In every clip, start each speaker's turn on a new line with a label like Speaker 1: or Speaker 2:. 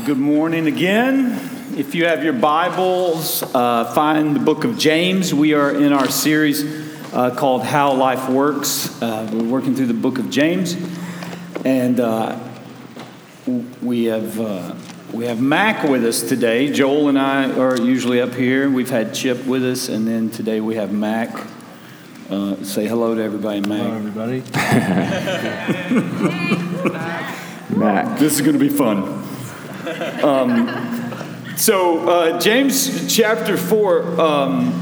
Speaker 1: Well, good morning again. If you have your Bibles, uh, find the book of James. We are in our series uh, called How Life Works. Uh, we're working through the book of James, and uh, we have uh, we have Mac with us today. Joel and I are usually up here. We've had Chip with us, and then today we have Mac. Uh, say hello to everybody, Mac.
Speaker 2: Hello, everybody.
Speaker 1: Mac. This is going to be fun. Um, so, uh, James chapter 4 um,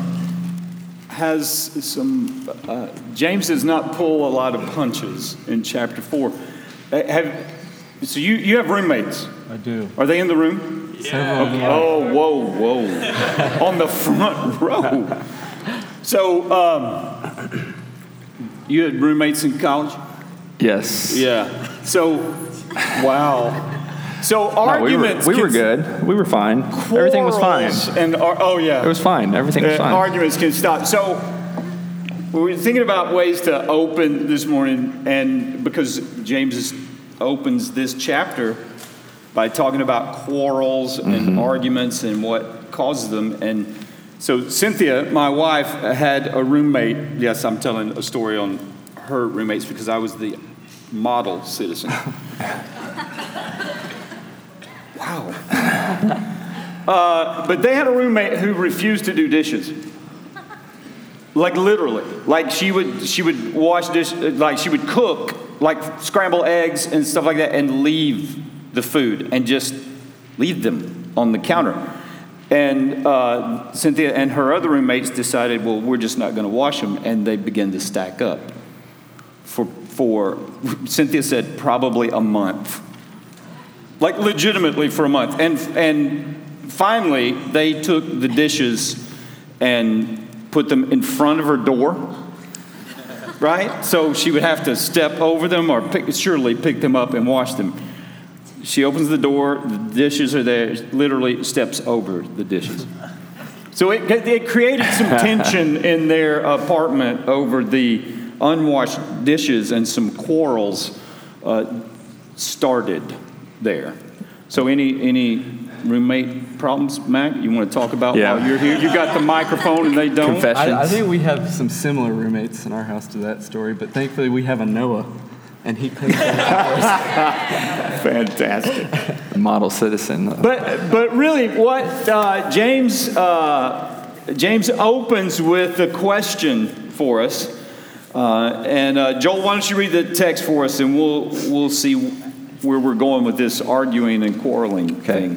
Speaker 1: has some. Uh, James does not pull a lot of punches in chapter 4. Uh, have, so, you, you have roommates.
Speaker 2: I do.
Speaker 1: Are they in the room?
Speaker 2: Several of them are.
Speaker 1: Oh, whoa, whoa. On the front row. So, um, you had roommates in college?
Speaker 3: Yes.
Speaker 1: Yeah. So, wow. So
Speaker 3: No, we were,
Speaker 1: arguments.
Speaker 3: we were good. We were fine. Everything was fine.
Speaker 1: And ar- oh yeah,
Speaker 3: It was fine. Everything was
Speaker 1: Uh,
Speaker 3: fine.
Speaker 1: arguments can stop. So we were thinking about ways to open this morning, and because James is, opens this chapter by talking about quarrels and
Speaker 3: Mm-hmm.
Speaker 1: arguments and what causes them, and so Cynthia, my wife, had a roommate. Yes, I'm telling a story on her roommates because I was the model citizen. Uh, but they had a roommate who refused to do dishes. Like literally, like she would she would wash dish like she would cook like scramble eggs and stuff like that and leave the food and just leave them on the counter. And uh, Cynthia and her other roommates decided, well, we're just not going to wash them, and they began to stack up. For for Cynthia said probably a month, like legitimately for a month, and and finally they took the dishes and put them in front of her door, right? So she would have to step over them or pick, surely pick them up and wash them. She opens the door, the dishes are there, literally steps over the dishes. So it, it created some tension in their apartment over the unwashed dishes, and some quarrels uh, started there. So any any roommate problems, Mac? You want to talk about
Speaker 3: Yeah.
Speaker 1: while you're here? You got the microphone, and they don't.
Speaker 3: Confessions.
Speaker 2: I, I think we have some similar roommates in our house to that story, but thankfully we have a Noah, and he cleans that up for us.
Speaker 1: Fantastic.
Speaker 3: Model citizen.
Speaker 1: But but really, what uh, James uh, James opens with a question for us, uh, and uh, Joel, why don't you read the text for us, and we'll we'll see where we're going with this arguing and quarreling thing.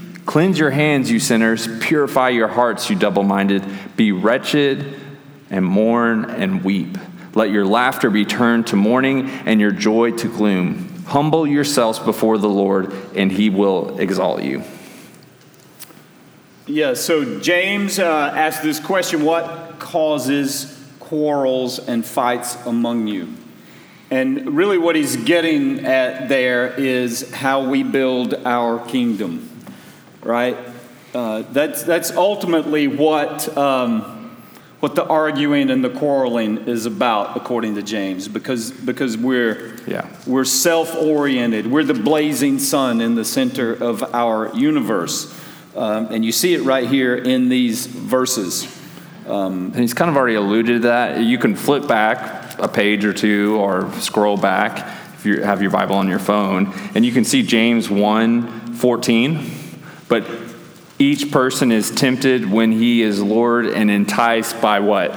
Speaker 3: Cleanse your hands, you sinners. Purify your hearts, you double minded. Be wretched and mourn and weep. Let your laughter be turned to mourning and your joy to gloom. Humble yourselves before the Lord, and he will exalt you.
Speaker 1: Yeah. So James uh, asked this question: What causes quarrels and fights among you? And really, what he's getting at there is how we build our kingdom, right? Uh, that's that's ultimately what um, what the arguing and the quarreling is about, according to James, because because we're
Speaker 3: Yeah.
Speaker 1: we're self-oriented. We're the blazing sun in the center of our universe, um, and you see it right here in these verses.
Speaker 3: And he's kind of already alluded to that. You can flip back a page or two or scroll back if you have your Bible on your phone, and you can see James 1 14. But Each person is tempted when he is lured and enticed by what?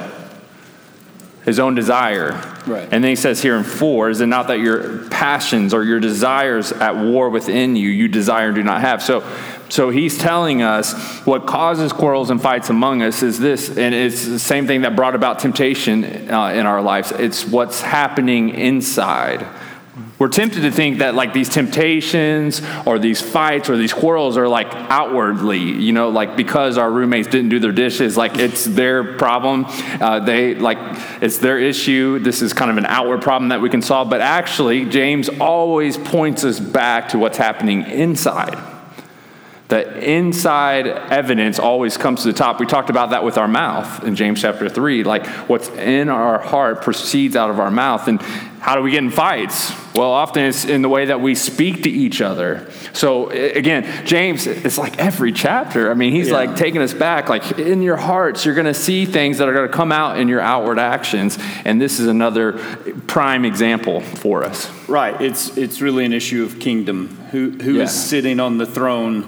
Speaker 3: His own desire.
Speaker 1: Right.
Speaker 3: And then he says here in four, is it not that your passions or your desires at war within you, you desire and do not have? So, so he's telling us what causes quarrels and fights among us is this, and it's the same thing that brought about temptation uh, in our lives. It's what's happening inside. We're tempted to think that like these temptations or these fights or these quarrels are like outwardly, you know, like because our roommates didn't do their dishes, like it's their problem. Uh, they like it's their issue. This is kind of an outward problem that we can solve. But actually, James always points us back to what's happening inside. The inside evidence always comes to the top. We talked about that with our mouth in James chapter 3. Like what's in our heart proceeds out of our mouth. And how do we get in fights? Well, often it's in the way that we speak to each other. So again, James, it's like every chapter. I mean, he's
Speaker 1: Yeah.
Speaker 3: like taking us back. Like in your hearts, you're going to see things that are going to come out in your outward actions. And this is another prime example for us.
Speaker 1: Right. It's it's really an issue of kingdom. Who who is
Speaker 3: Yeah.
Speaker 1: sitting on the throne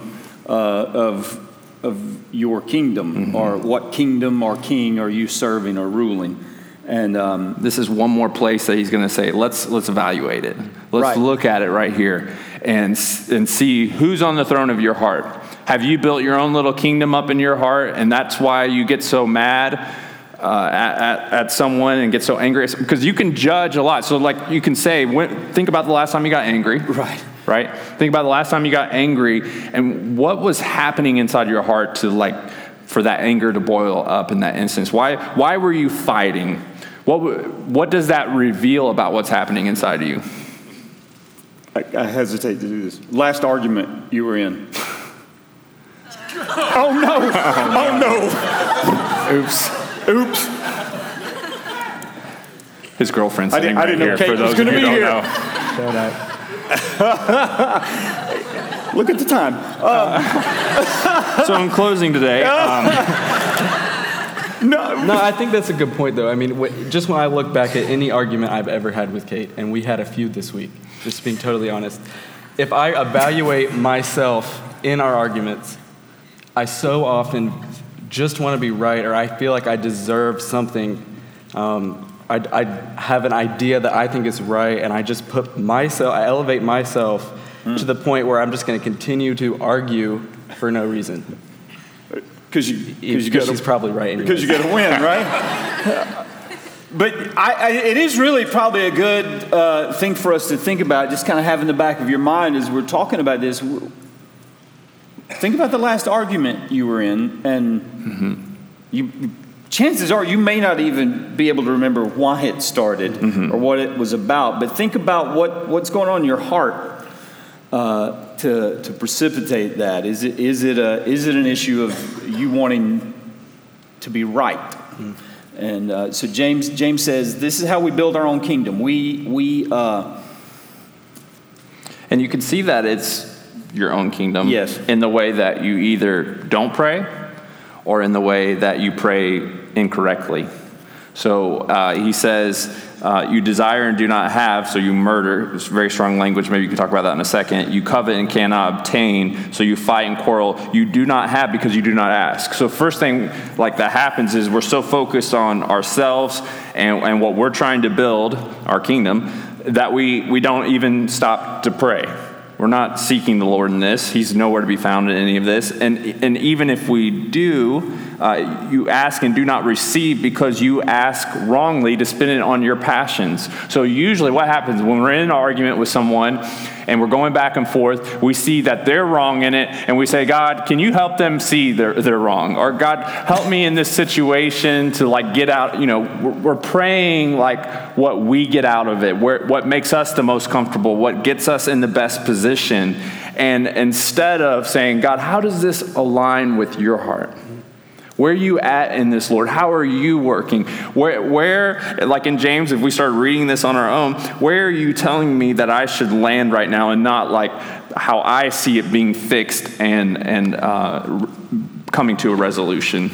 Speaker 1: uh, of of your kingdom,
Speaker 3: Mm-hmm.
Speaker 1: or what kingdom or king are you serving or ruling? And um,
Speaker 3: This is one more place that he's going to say, let's, let's evaluate it. Let's
Speaker 1: Right.
Speaker 3: look at it right here and, and see who's on the throne of your heart. Have you built your own little kingdom up in your heart, and that's why you get so mad uh, at, at, at someone and get so angry? Because you can judge a lot. So, like, you can say, when, think about the last time you got angry.
Speaker 1: Right.
Speaker 3: Right? Think about the last time you got angry and what was happening inside your heart to, like, for that anger to boil up in that instance. Why, why were you fighting? What, what does that reveal about what's happening inside of you?
Speaker 1: I, I hesitate to do this. Last argument you were in. oh no! Oh no! Oops! Oops!
Speaker 3: His girlfriend's
Speaker 1: I
Speaker 3: sitting
Speaker 1: didn't- I
Speaker 3: right
Speaker 1: didn't know
Speaker 3: here.
Speaker 1: Kate
Speaker 3: for
Speaker 1: was
Speaker 3: those
Speaker 1: gonna
Speaker 3: of you
Speaker 1: be
Speaker 3: who don't know.
Speaker 2: Shout out.
Speaker 1: Look at the time.
Speaker 3: So I'm closing today, um,
Speaker 1: No.
Speaker 2: No, I think that's a good point, though. I mean, just when I look back at any argument I've ever had with Kate, and we had a few this week, just being totally honest, if I evaluate myself in our arguments, I so often just want to be right, or I feel like I deserve something. Um, I, I have an idea that I think is right, and I just put myself, I elevate myself to the point where I'm just going to continue to argue for no reason.
Speaker 1: Because you, because you
Speaker 2: she's probably right. Anyways.
Speaker 1: because you got to win, right? But I, I, it is really probably a good uh, thing for us to think about, just kind of have in the back of your mind as we're talking about this. Think about the last argument you were in, and you, chances are you may not even be able to remember why it started or what it was about. But think about what, what's going on in your heart uh, to, to precipitate that. Is it, is, it a, is it an issue of you wanting to be right? And uh, so James, James says, this is how we build our own kingdom. We, we uh,
Speaker 3: and you can see that it's your own kingdom
Speaker 1: Yes.
Speaker 3: in the way that you either don't pray or in the way that you pray incorrectly. So uh, he says, uh, You desire and do not have, so you murder. It's very strong language. Maybe you can talk about that in a second. You covet and cannot obtain, so you fight and quarrel. You do not have because you do not ask. So, first thing like that happens is we're so focused on ourselves and, and what we're trying to build, our kingdom, that we, we don't even stop to pray. We're not seeking the Lord in this. He's nowhere to be found in any of this. And, and even if we do, uh, you ask and do not receive because you ask wrongly to spend it on your passions. So, usually, what happens when we're in an argument with someone and we're going back and forth, we see that they're wrong in it, and we say, God, can you help them see they're, they're wrong? Or, God, help me in this situation to like get out. You know, we're, we're praying like what we get out of it, where, what makes us the most comfortable, what gets us in the best position. And instead of saying, God, how does this align with your heart? Where are you at in this, Lord? How are you working? Where, where, like in James, if we start reading this on our own, where are you telling me that I should land right now and not like how I see it being fixed and, and uh, coming to a resolution?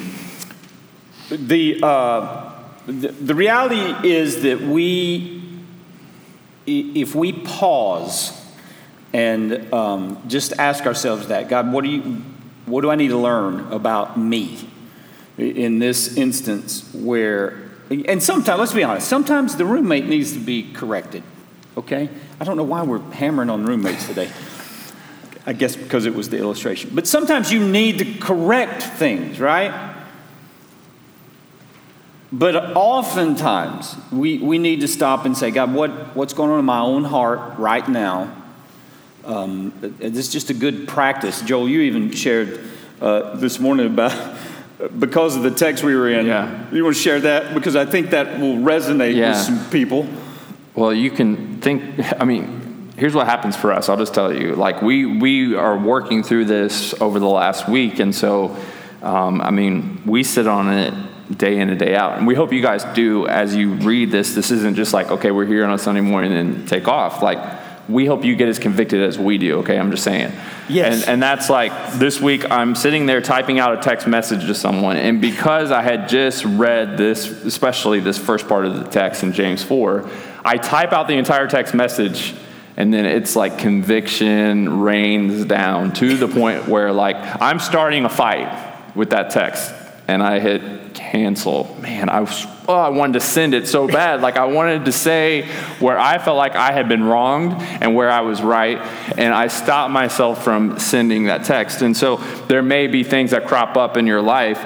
Speaker 1: The, uh, the, the reality is that we, if we pause and um, just ask ourselves that, God, what do you, what do I need to learn about me in this instance where, and sometimes, let's be honest, sometimes the roommate needs to be corrected, okay? I don't know why we're hammering on roommates today. I guess because it was the illustration. But sometimes you need to correct things, right? But oftentimes, we, we need to stop and say, God, what, what's going on in my own heart right now? Um, this is just a good practice. Joel, you even shared uh, this morning about because of the text we were in.
Speaker 3: Yeah.
Speaker 1: You want to share that? Because I think that will resonate
Speaker 3: Yeah.
Speaker 1: with some people.
Speaker 3: Well, you can think, I mean, here's what happens for us. I'll just tell you. Like, we, we are working through this over the last week. And so, um, I mean, we sit on it day in and day out. And we hope you guys do as you read this. This isn't just like, okay, we're here on a Sunday morning and take off. Like, we hope you get as convicted as we do, okay? I'm just saying.
Speaker 1: Yes.
Speaker 3: And, and that's like this week, I'm sitting there typing out a text message to someone. And because I had just read this, especially this first part of the text in James 4, I type out the entire text message. And then it's like conviction rains down to the point where, like, I'm starting a fight with that text. And I hit cancel. Man, I was, oh, I wanted to send it so bad. Like I wanted to say where I felt like I had been wronged and where I was right, and I stopped myself from sending that text. And so there may be things that crop up in your life,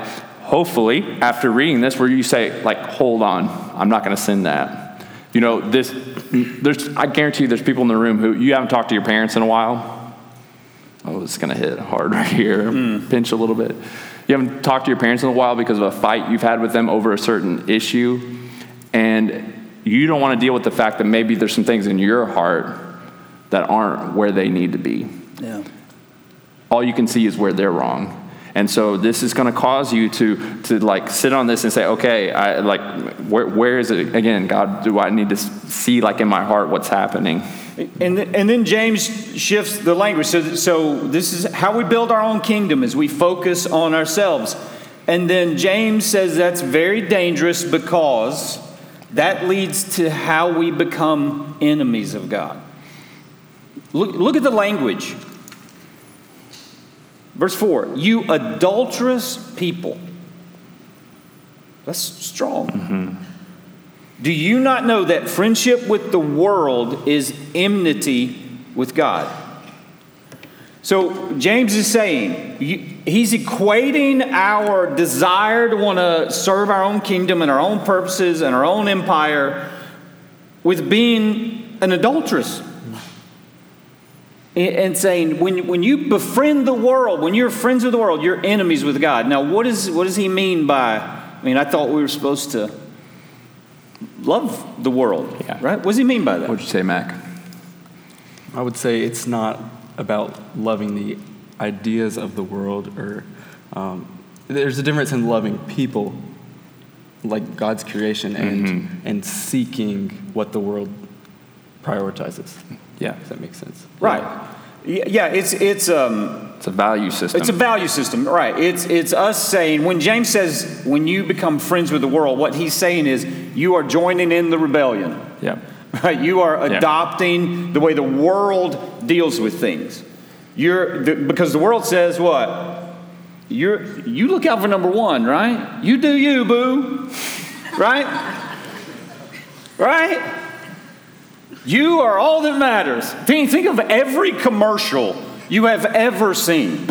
Speaker 3: hopefully, after reading this, where you say, like, hold on, I'm not going to send that. You know, this, there's, I guarantee you there's people in the room who you haven't talked to your parents in a while. Oh, it's going to hit hard right here, hmm. pinch a little bit. You haven't talked to your parents in a while because of a fight you've had with them over a certain issue, and you don't want to deal with the fact that maybe there's some things in your heart that aren't where they need to be.
Speaker 1: Yeah.
Speaker 3: All you can see is where they're wrong. And so this is going to cause you to to like sit on this and say, okay, I like where where is it again, God? Do I need to see like in my heart what's happening?
Speaker 1: And, th- and then James shifts the language. So, so this is how we build our own kingdom is we focus on ourselves. And then James says that's very dangerous because that leads to how we become enemies of God. Look, look at the language. Verse 4 You adulterous people. That's strong. Mm-hmm. Do you not know that friendship with the world is enmity with God? So, James is saying, he's equating our desire to want to serve our own kingdom and our own purposes and our own empire with being an adulteress. And saying, when, when you befriend the world, when you're friends with the world, you're enemies with God. Now, what, is, what does he mean by, I mean, I thought we were supposed to love the world,
Speaker 3: Yeah.
Speaker 1: right? What does he mean by that?
Speaker 3: What'd you say, Mac?
Speaker 2: I would say it's not about loving the ideas of the world, or um, there's a difference in loving people, like God's creation, and and seeking what the world prioritizes.
Speaker 3: Yeah.
Speaker 2: If that makes sense.
Speaker 1: Right. Y- Yeah, it's, it's, um,
Speaker 3: It's a value system.
Speaker 1: it's a value system, right? It's, it's us saying, when James says, when you become friends with the world, what he's saying is, you are joining in the rebellion.
Speaker 3: yeah.
Speaker 1: Right? You are
Speaker 3: Yeah.
Speaker 1: adopting the way the world deals with things. You're the, because the world says what? You're you look out for number one, right? You do you, boo. Right? Right? You are all that matters. Think, think of every commercial you have ever seen.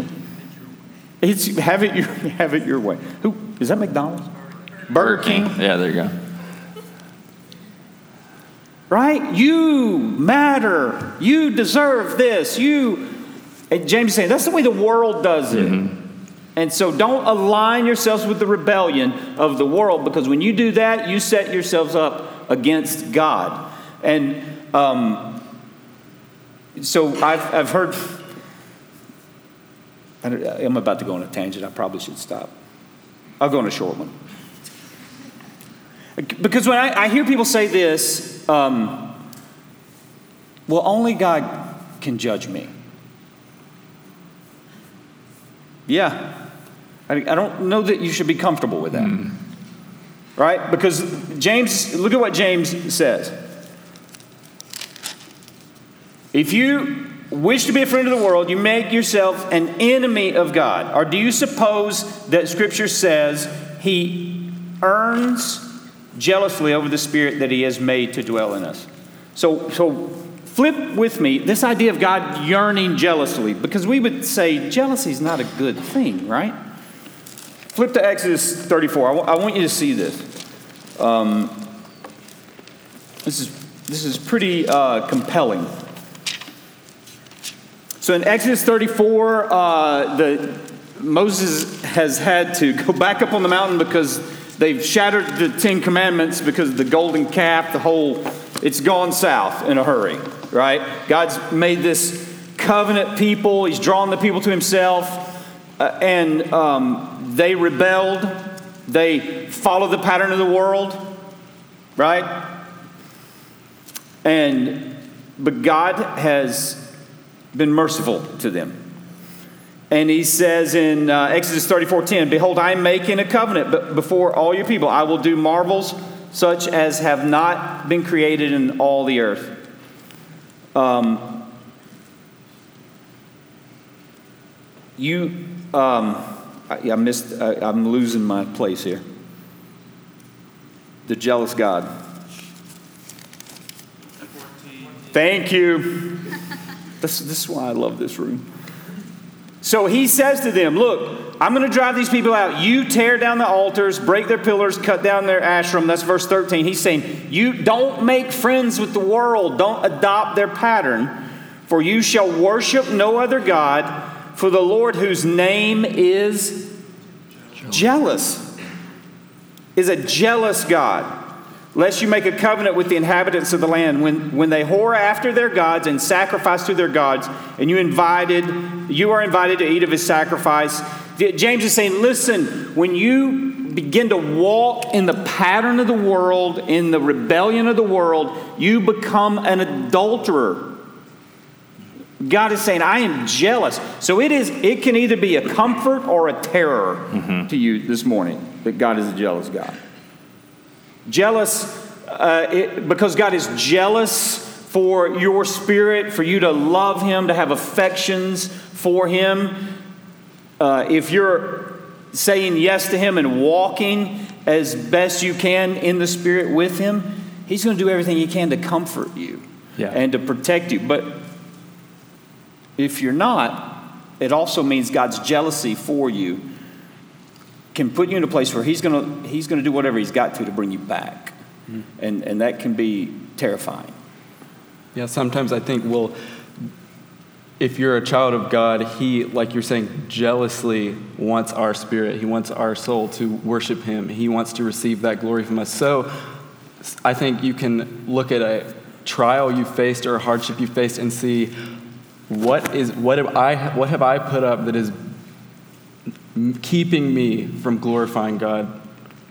Speaker 1: It's have it your have it your way. Who is that McDonald's? Burger King?
Speaker 3: Yeah, there you go.
Speaker 1: right? You matter. You deserve this. You. And James is saying that's the way the world does it. Mm-hmm. And so don't align yourselves with the rebellion of the world because when you do that, you set yourselves up against God. And um, so I've, I've heard. I'm about to go on a tangent. I probably should stop. I'll go on a short one. Because when I, I hear people say this, um, well, only God can judge me. Yeah. I, I don't know that you should be comfortable with that. Right? Because James, look at what James says. If you wish to be a friend of the world, you make yourself an enemy of God. Or do you suppose that Scripture says he earns jealously over the Spirit that he has made to dwell in us? So, so flip with me this idea of God yearning jealously, because we would say jealousy is not a good thing, right? Flip to Exodus 34. I, w- I want you to see this. Um, this is this is pretty uh, compelling. So in Exodus 34, uh, the, Moses has had to go back up on the mountain because they've shattered the Ten Commandments because of the golden calf, the whole, it's gone south in a hurry, right? God's made this covenant people, He's drawn the people to Himself, uh, and um, they rebelled. They followed the pattern of the world, right? And but God has been merciful to them. And he says in uh, Exodus 34 10, Behold, I am making a covenant but before all your people. I will do marvels such as have not been created in all the earth. Um, you, um, I, I missed, I, I'm losing my place here. The jealous God. Thank you. This, this is why I love this room. So he says to them, Look, I'm going to drive these people out. You tear down the altars, break their pillars, cut down their Asherim. That's verse 13. He's saying, You don't make friends with the world, don't adopt their pattern, for you shall worship no other God, for the Lord, whose name is jealous, is a jealous God lest you make a covenant with the inhabitants of the land. When, when they whore after their gods and sacrifice to their gods and you invited you are invited to eat of his sacrifice. James is saying listen when you begin to walk in the pattern of the world in the rebellion of the world you become an adulterer. God is saying i am jealous. So it is it can either be a comfort or a terror mm-hmm. to you this morning that god is a jealous god Jealous uh, it, because God is jealous for your spirit, for you to love Him, to have affections for Him. Uh, if you're saying yes to Him and walking as best you can in the Spirit with Him, He's going to do everything He can to comfort you yeah. and to protect you. But if you're not, it also means God's jealousy for you can put you in a place where he's going to he's going to do whatever he's got to to bring you back. Mm-hmm. and and that can be terrifying.
Speaker 2: Yeah sometimes i think well if you're a child of god he like you're saying jealously wants our spirit. He wants our soul to worship him. He wants to receive that glory from us. So i think you can look at a trial you faced or a hardship you faced and see what is what have i what have i put up that is keeping me from glorifying God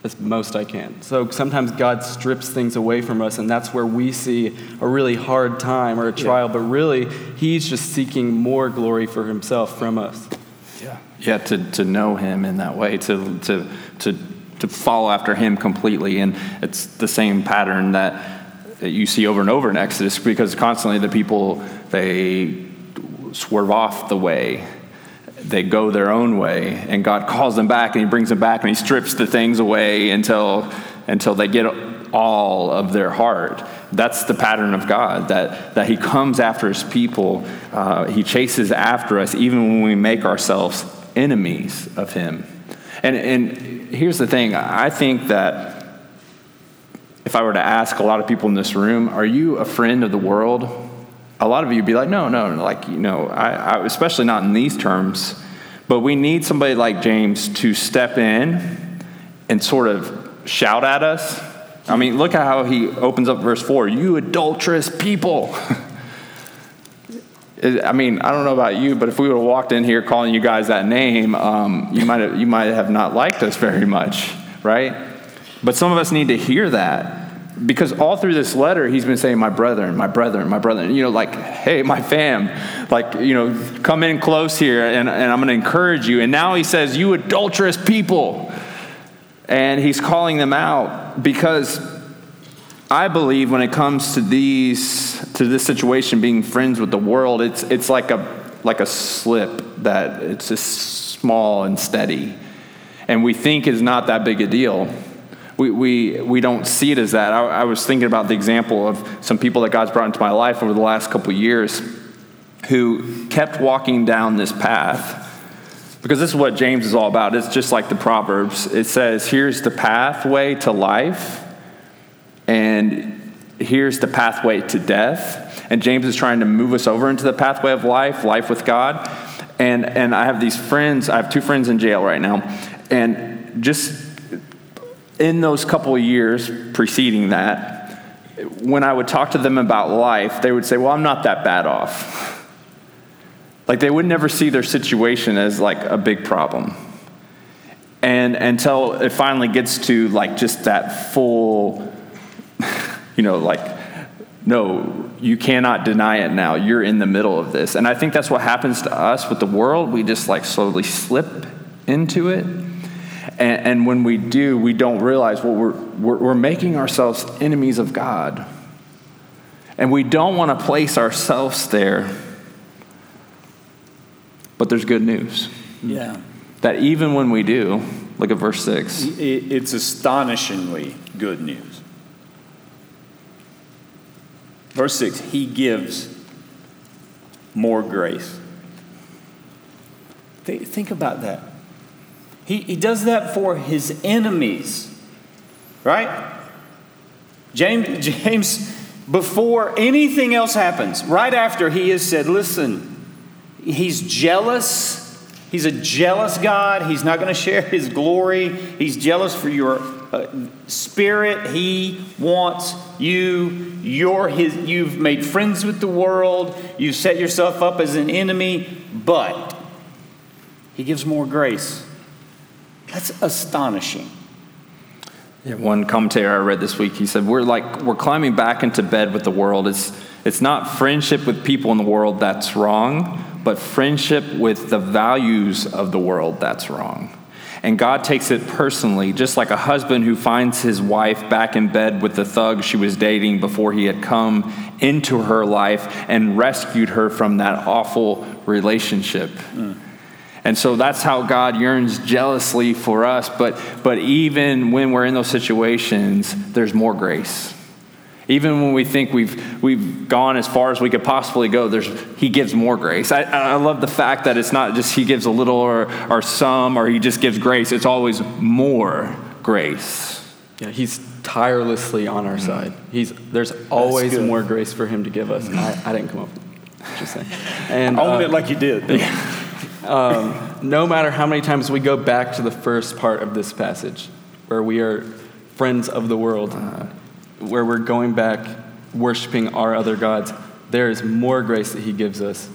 Speaker 2: as most I can. So sometimes God strips things away from us, and that's where we see a really hard time or a trial, yeah. but really, He's just seeking more glory for Himself from us.
Speaker 3: Yeah. Yeah, to, to know Him in that way, to, to, to, to follow after Him completely. And it's the same pattern that you see over and over in Exodus because constantly the people, they swerve off the way they go their own way and god calls them back and he brings them back and he strips the things away until until they get all of their heart. That's the pattern of god that, that he comes after his people. Uh, he chases after us even when we make ourselves enemies of him. And, and here's the thing i think that if i were to ask a lot of people in this room are you a friend of the world a lot of you would be like, no, no, like, you know, I, I, especially not in these terms. But we need somebody like James to step in and sort of shout at us. I mean, look at how he opens up verse 4 You adulterous people. I mean, I don't know about you, but if we would have walked in here calling you guys that name, um, you, might have, you might have not liked us very much, right? But some of us need to hear that because all through this letter he's been saying my brethren my brethren my brethren you know like hey my fam like you know come in close here and, and i'm going to encourage you and now he says you adulterous people and he's calling them out because I believe when it comes to these to this situation being friends with the world, it's it's like a like a slip that it's just small and steady. And we think is not that big a deal. We, we, we don't see it as that. I, I was thinking about the example of some people that God's brought into my life over the last couple years who kept walking down this path. Because this is what James is all about. It's just like the Proverbs. It says, here's the pathway to life, and here's the pathway to death. And James is trying to move us over into the pathway of life, life with God. And, and I have these friends, I have two friends in jail right now. And just in those couple of years preceding that, when I would talk to them about life, they would say, Well, I'm not that bad off. Like they would never see their situation as like a big problem. And until it finally gets to like just that full, you know, like, no, you cannot deny it now. You're in the middle of this. And I think that's what happens to us with the world. We just like slowly slip into it. And, and when we do, we don't realize, well, we're, we're, we're making ourselves enemies of God. And we don't want to place ourselves there but there's good news.
Speaker 1: Yeah.
Speaker 3: That even when we do, look at verse 6.
Speaker 1: It's astonishingly good news. Verse 6 He gives more grace. Think about that. He, he does that for his enemies, right? James, James, before anything else happens, right after he has said, Listen, He's jealous. He's a jealous God. He's not going to share his glory. He's jealous for your uh, spirit. He wants you. You're his, you've made friends with the world. You've set yourself up as an enemy, but he gives more grace. That's astonishing.
Speaker 3: Yeah, one commentator I read this week, he said, We're like, we're climbing back into bed with the world. It's, it's not friendship with people in the world that's wrong but friendship with the values of the world, that's wrong. And God takes it personally, just like a husband who finds his wife back in bed with the thug she was dating before he had come into her life and rescued her from that awful relationship. Mm. And so that's how God yearns jealously for us. But, but even when we're in those situations, there's more grace. Even when we think we've, we've gone as far as we could possibly go, there's, he gives more grace. I, I love the fact that it's not just he gives a little or, or some or he just gives grace, it's always more grace.
Speaker 2: Yeah, he's tirelessly on our side. He's, there's always more grace for him to give us. I, I didn't come up with it. Just saying.
Speaker 1: And, Own uh, it like you did.
Speaker 2: um, no matter how many times we go back to the first part of this passage, where we are friends of the world, uh, where we're going back worshiping our other gods, there is more grace that He gives us.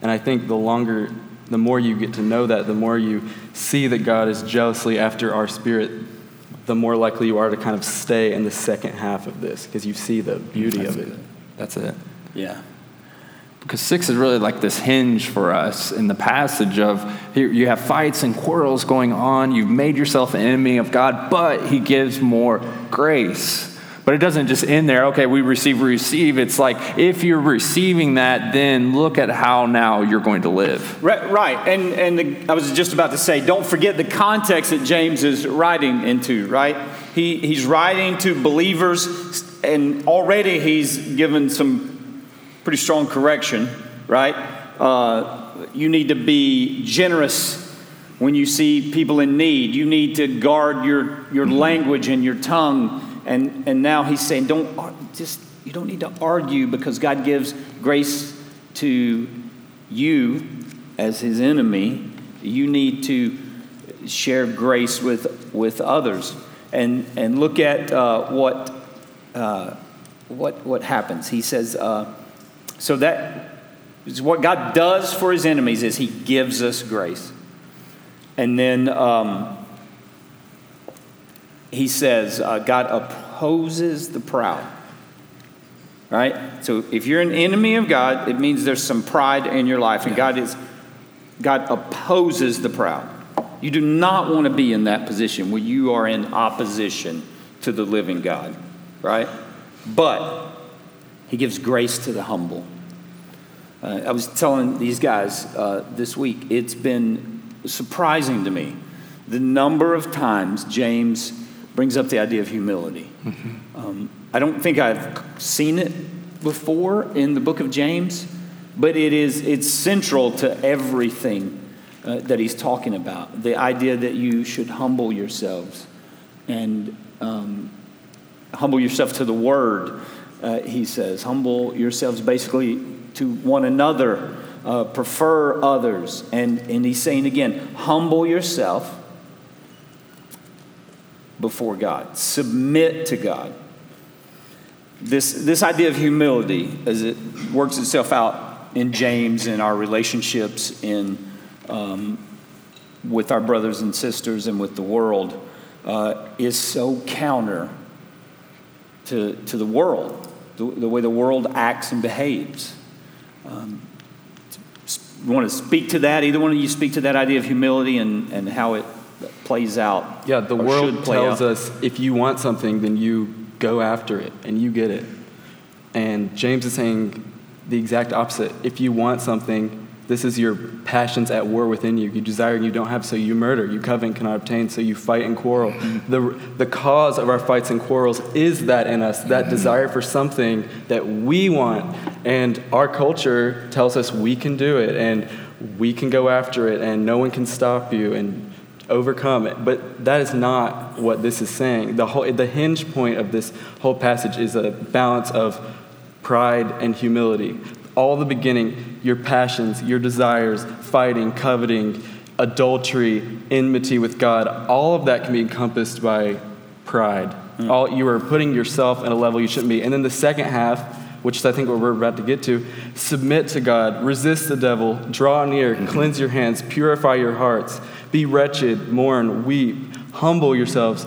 Speaker 2: And I think the longer, the more you get to know that, the more you see that God is jealously after our spirit, the more likely you are to kind of stay in the second half of this because you see the beauty
Speaker 3: That's
Speaker 2: of it.
Speaker 3: it. That's it.
Speaker 1: Yeah.
Speaker 3: Because six is really like this hinge for us in the passage of you have fights and quarrels going on. You've made yourself an enemy of God, but He gives more grace. But it doesn't just end there, okay, we receive, receive. It's like if you're receiving that, then look at how now you're going to live.
Speaker 1: Right. right. And, and the, I was just about to say, don't forget the context that James is writing into, right? He, he's writing to believers, and already he's given some pretty strong correction, right? Uh, you need to be generous when you see people in need. You need to guard your, your language and your tongue and, and now he's saying, don't just, you don't need to argue because God gives grace to you as his enemy. You need to share grace with, with others. And, and look at uh, what, uh, what, what happens. He says, uh, so that is what God does for his enemies is he gives us grace. And then um, he says, uh, God opposes the proud. Right? So if you're an enemy of God, it means there's some pride in your life, and God is God opposes the proud. You do not want to be in that position where you are in opposition to the living God, right? but he gives grace to the humble. Uh, I was telling these guys uh, this week, it's been surprising to me the number of times James brings up the idea of humility. Mm-hmm. Um, I don't think I've seen it before in the book of James, but it is it's central to everything uh, that he's talking about. The idea that you should humble yourselves and um, humble yourself to the word. Uh, he says, humble yourselves basically to one another, uh, prefer others. And, and he's saying again, humble yourself before God, submit to God. This, this idea of humility, as it works itself out in James in our relationships in, um, with our brothers and sisters and with the world, uh, is so counter to, to the world, the, the way the world acts and behaves. Um, you want to speak to that? Either one of you speak to that idea of humility and, and how it plays out.
Speaker 2: Yeah, the world tells out. us if you want something, then you go after it and you get it. And James is saying the exact opposite. If you want something, this is your passions at war within you. You desire and you don't have, so you murder. You covet and cannot obtain, so you fight and quarrel. The, the cause of our fights and quarrels is that in us, that desire for something that we want. And our culture tells us we can do it and we can go after it and no one can stop you and overcome it. But that is not what this is saying. The, whole, the hinge point of this whole passage is a balance of pride and humility all the beginning, your passions, your desires, fighting, coveting, adultery, enmity with God, all of that can be encompassed by pride. Mm. All you are putting yourself in a level you shouldn't be. And then the second half, which is I think what we're about to get to, submit to God, resist the devil, draw near, mm-hmm. cleanse your hands, purify your hearts, be wretched, mourn, weep, humble yourselves.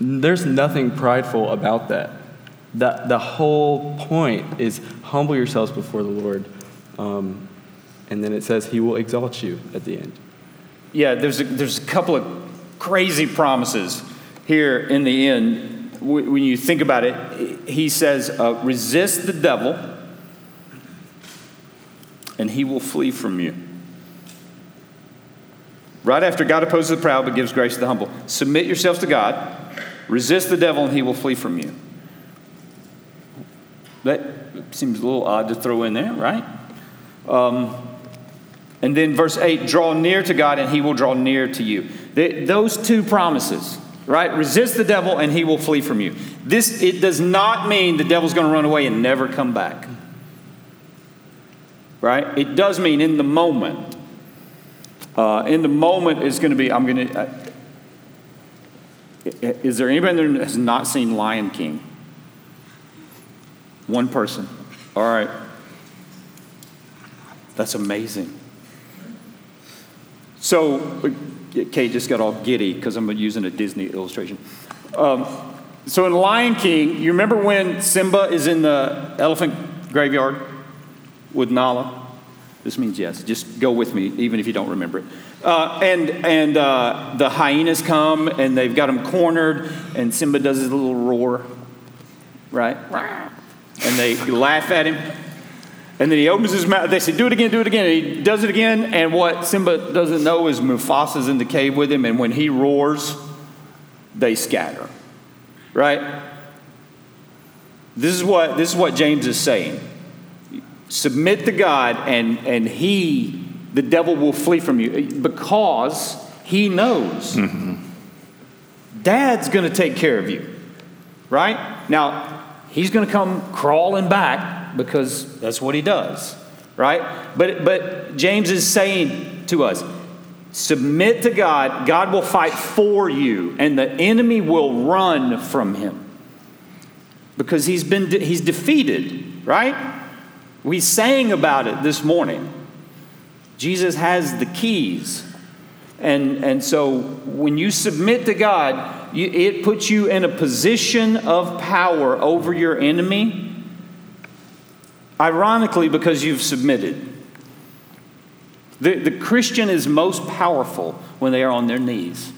Speaker 2: There's nothing prideful about that. The, the whole point is humble yourselves before the Lord. Um, and then it says he will exalt you at the end.
Speaker 1: Yeah, there's a, there's a couple of crazy promises here in the end. When you think about it, he says, uh, resist the devil, and he will flee from you. Right after God opposes the proud but gives grace to the humble. Submit yourselves to God, resist the devil, and he will flee from you. Seems a little odd to throw in there, right? Um, and then verse 8 draw near to God and he will draw near to you. Those two promises, right? Resist the devil and he will flee from you. This, it does not mean the devil's going to run away and never come back. Right? It does mean in the moment. Uh, in the moment is going to be, I'm going to. Uh, is there anybody that has not seen Lion King? One person. All right. That's amazing. So, Kate just got all giddy because I'm using a Disney illustration. Um, so, in Lion King, you remember when Simba is in the elephant graveyard with Nala? This means yes. Just go with me, even if you don't remember it. Uh, and and uh, the hyenas come and they've got him cornered, and Simba does his little roar, right? And they laugh at him. And then he opens his mouth. They say, Do it again, do it again. And he does it again. And what Simba doesn't know is Mufasa's in the cave with him. And when he roars, they scatter. Right? This is what, this is what James is saying. Submit to God, and, and he, the devil, will flee from you because he knows. Mm-hmm. Dad's going to take care of you. Right? Now, he's going to come crawling back because that's what he does, right? But, but James is saying to us, submit to God, God will fight for you, and the enemy will run from him because he's been de- he's defeated, right? We sang about it this morning. Jesus has the keys. And, and so when you submit to God, you, it puts you in a position of power over your enemy, ironically, because you've submitted. The, the Christian is most powerful when they are on their knees.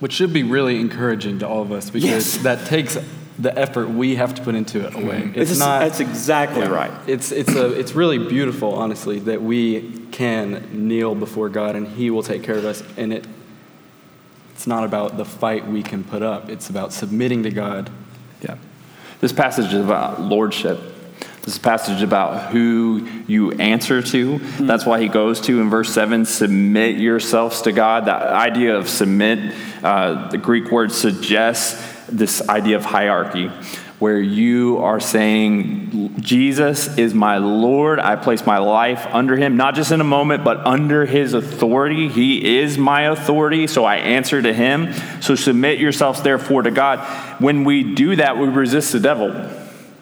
Speaker 2: Which should be really encouraging to all of us because yes. that takes the effort we have to put into it away. Mm-hmm. It's,
Speaker 1: It's-
Speaker 2: not.
Speaker 1: that's exactly
Speaker 2: yeah.
Speaker 1: right.
Speaker 2: It's it's a it's really beautiful, honestly, that we can kneel before God and He will take care of us. And it it's not about the fight we can put up. It's about submitting to God.
Speaker 3: Yeah. This passage is about lordship. This is passage about who you answer to. That's why he goes to in verse 7 submit yourselves to God. That idea of submit, uh, the Greek word suggests this idea of hierarchy where you are saying, Jesus is my Lord. I place my life under him, not just in a moment, but under his authority. He is my authority, so I answer to him. So submit yourselves, therefore, to God. When we do that, we resist the devil.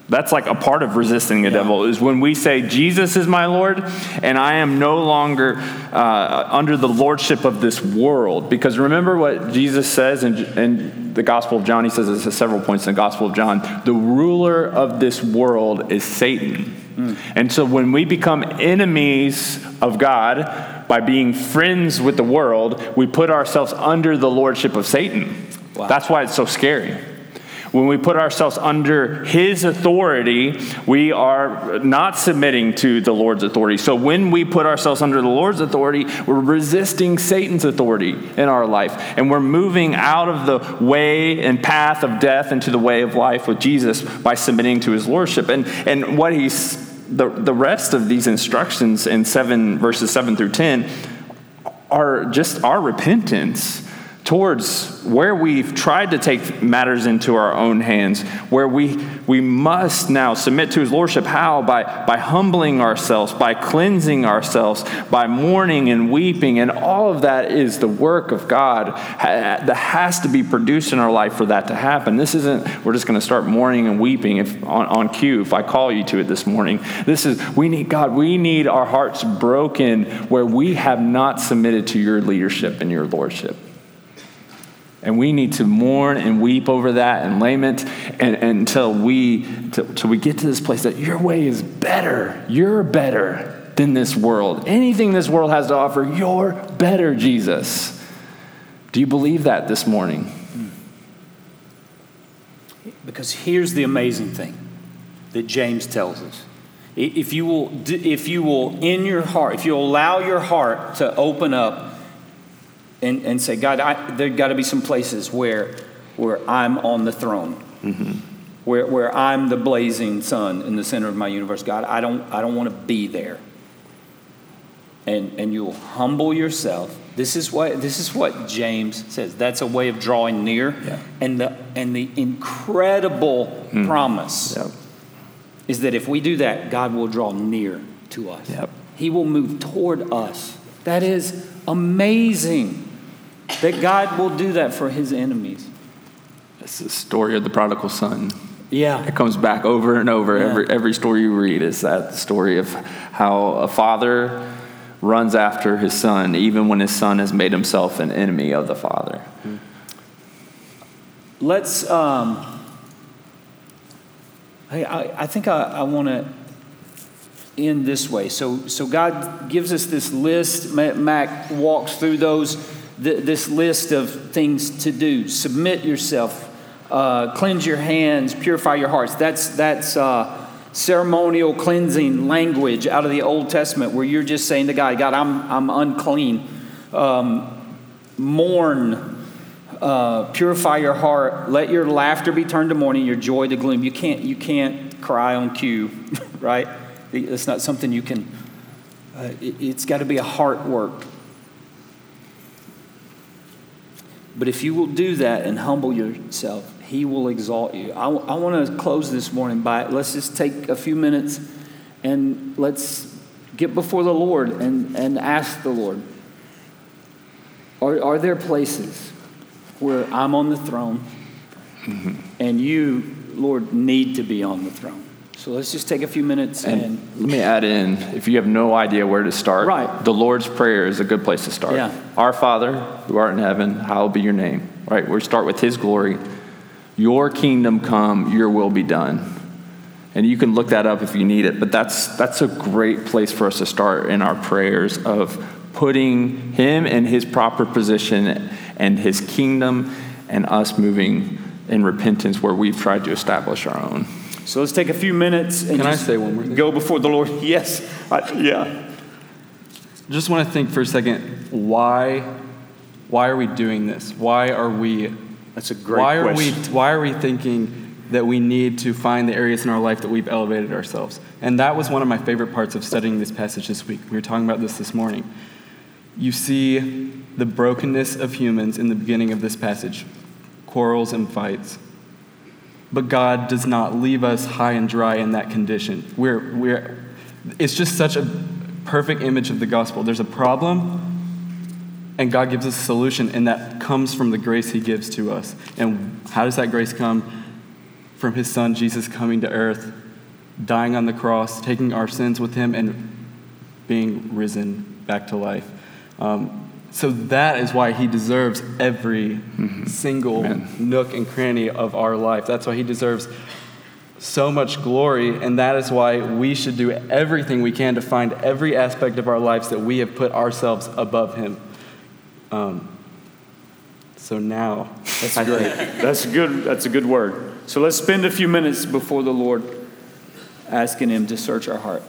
Speaker 3: That's like a part of resisting the devil is when we say, Jesus is my Lord, and I am no longer uh, under the lordship of this world. Because remember what Jesus says in, in the Gospel of John? He says this at several points in the Gospel of John. The ruler of this world is Satan. And so when we become enemies of God by being friends with the world, we put ourselves under the lordship of Satan. That's why it's so scary. When we put ourselves under his authority, we are not submitting to the Lord's authority. So when we put ourselves under the Lord's authority, we're resisting Satan's authority in our life. And we're moving out of the way and path of death into the way of life with Jesus by submitting to his lordship. And, and what he's, the, the rest of these instructions in 7 verses 7 through 10 are just our repentance towards where we've tried to take matters into our own hands, where we, we must now submit to his lordship. How? By, by humbling ourselves, by cleansing ourselves, by mourning and weeping. And all of that is the work of God that has to be produced in our life for that to happen. This isn't, we're just going to start mourning and weeping if, on, on cue if I call you to it this morning. This is, we need God, we need our hearts broken where we have not submitted to your leadership and your lordship. And we need to mourn and weep over that and lament and, and until we until we get to this place that your way is better. You're better than this world. Anything this world has to offer, you're better, Jesus. Do you believe that this morning?
Speaker 1: Because here's the amazing thing that James tells us. If you will, if you will, in your heart, if you allow your heart to open up and, and say, God, I, there got to be some places where, where I'm on the throne, mm-hmm. where, where I'm the blazing sun in the center of my universe. God, I don't, I don't want to be there. And, and you'll humble yourself. This is what this is what James says. That's a way of drawing near,
Speaker 3: Yeah.
Speaker 1: and the and the incredible
Speaker 3: Mm.
Speaker 1: promise
Speaker 3: Yep.
Speaker 1: is that if we do that, God will draw near to us.
Speaker 3: Yep.
Speaker 1: He will move toward us. That is amazing that God will do that for his enemies.
Speaker 3: It's the story of the prodigal son.
Speaker 1: Yeah.
Speaker 3: It comes back over and over.
Speaker 1: Yeah.
Speaker 3: Every, every story you read is that story of how a father runs after his son, even when his son has made himself an enemy of the father.
Speaker 1: Let's, um, I, I, I think I, I want to end this way. So, so God gives us this list. Mac walks through those, th- this list of things to do. Submit yourself, uh, cleanse your hands, purify your hearts. That's, that's uh, ceremonial cleansing language out of the Old Testament where you're just saying to God, God, I'm, I'm unclean. Um, mourn uh, purify your heart. Let your laughter be turned to mourning, your joy to gloom. You can't, you can't cry on cue, right? It's not something you can. Uh, it, it's got to be a heart work. But if you will do that and humble yourself, He will exalt you. I, I want to close this morning by let's just take a few minutes and let's get before the Lord and, and ask the Lord. Are, are there places where I'm on the throne mm-hmm. and you, Lord, need to be on the throne? So let's just take a few minutes and,
Speaker 3: And let me add in if you have no idea where to start,
Speaker 1: Right.
Speaker 3: the Lord's Prayer is a good place to start.
Speaker 1: Yeah.
Speaker 3: Our Father, who art in heaven, hallowed be your name. Right? We start with His glory. Your kingdom come, your will be done. And you can look that up if you need it, but that's, that's a great place for us to start in our prayers of putting Him in His proper position and His kingdom and us moving in repentance where we've tried to establish our own.
Speaker 1: So let's take a few minutes and
Speaker 2: Can I say one more thing?
Speaker 1: go before the Lord. Yes. I, yeah.
Speaker 2: Just want to think for a second why why are we doing this? Why are we
Speaker 1: That's a great
Speaker 2: why are we why are we thinking that we need to find the areas in our life that we've elevated ourselves? And that was one of my favorite parts of studying this passage this week. We were talking about this this morning. You see the brokenness of humans in the beginning of this passage, quarrels and fights. But God does not leave us high and dry in that condition. We're, we're, it's just such a perfect image of the gospel. There's a problem, and God gives us a solution, and that comes from the grace He gives to us. And how does that grace come? From His Son, Jesus, coming to earth, dying on the cross, taking our sins with Him, and being risen back to life. Um, so that is why He deserves every single nook and cranny of our life. That's why He deserves so much glory, and that is why we should do everything we can to find every aspect of our lives that we have put ourselves above Him. Um, so now,
Speaker 1: That's
Speaker 2: I
Speaker 1: great.
Speaker 2: think-
Speaker 1: That's a good. That's a good word. So let's spend a few minutes before the Lord, asking Him to search our heart.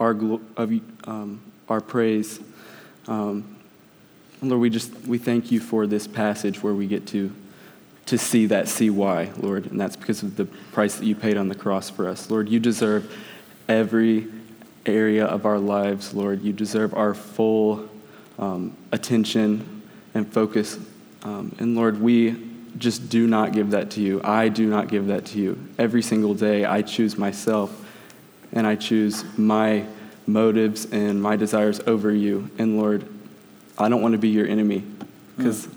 Speaker 2: Our of um, our praise. Um, Lord, we just we thank you for this passage where we get to to see that see why, Lord, and that's because of the price that you paid on the cross for us. Lord, you deserve every area of our lives, Lord. You deserve our full um, attention and focus. Um, and Lord, we just do not give that to you. I do not give that to you. Every single day, I choose myself and I choose my motives and my desires over you. And Lord, I don't want to be your enemy because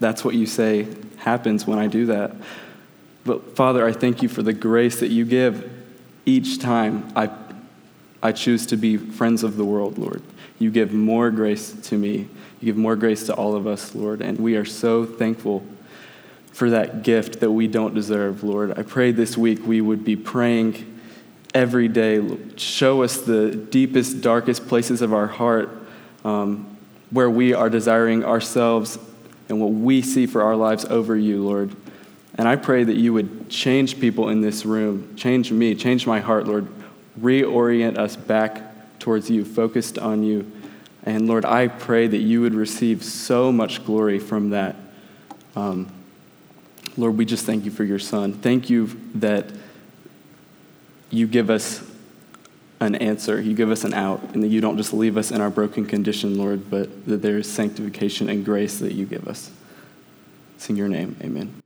Speaker 2: that's what you say happens when I do that. But Father, I thank you for the grace that you give each time I, I choose to be friends of the world, Lord. You give more grace to me. You give more grace to all of us, Lord. And we are so thankful for that gift that we don't deserve, Lord. I pray this week we would be praying every day. Show us the deepest, darkest places of our heart um, where we are desiring ourselves and what we see for our lives over you, Lord. And I pray that you would change people in this room, change me, change my heart, Lord. Reorient us back towards you, focused on you. And Lord, I pray that you would receive so much glory from that. Um, Lord, we just thank you for your son. Thank you that you give us an answer, you give us an out, and that you don't just leave us in our broken condition, Lord, but that there is sanctification and grace that you give us. It's in your name, amen.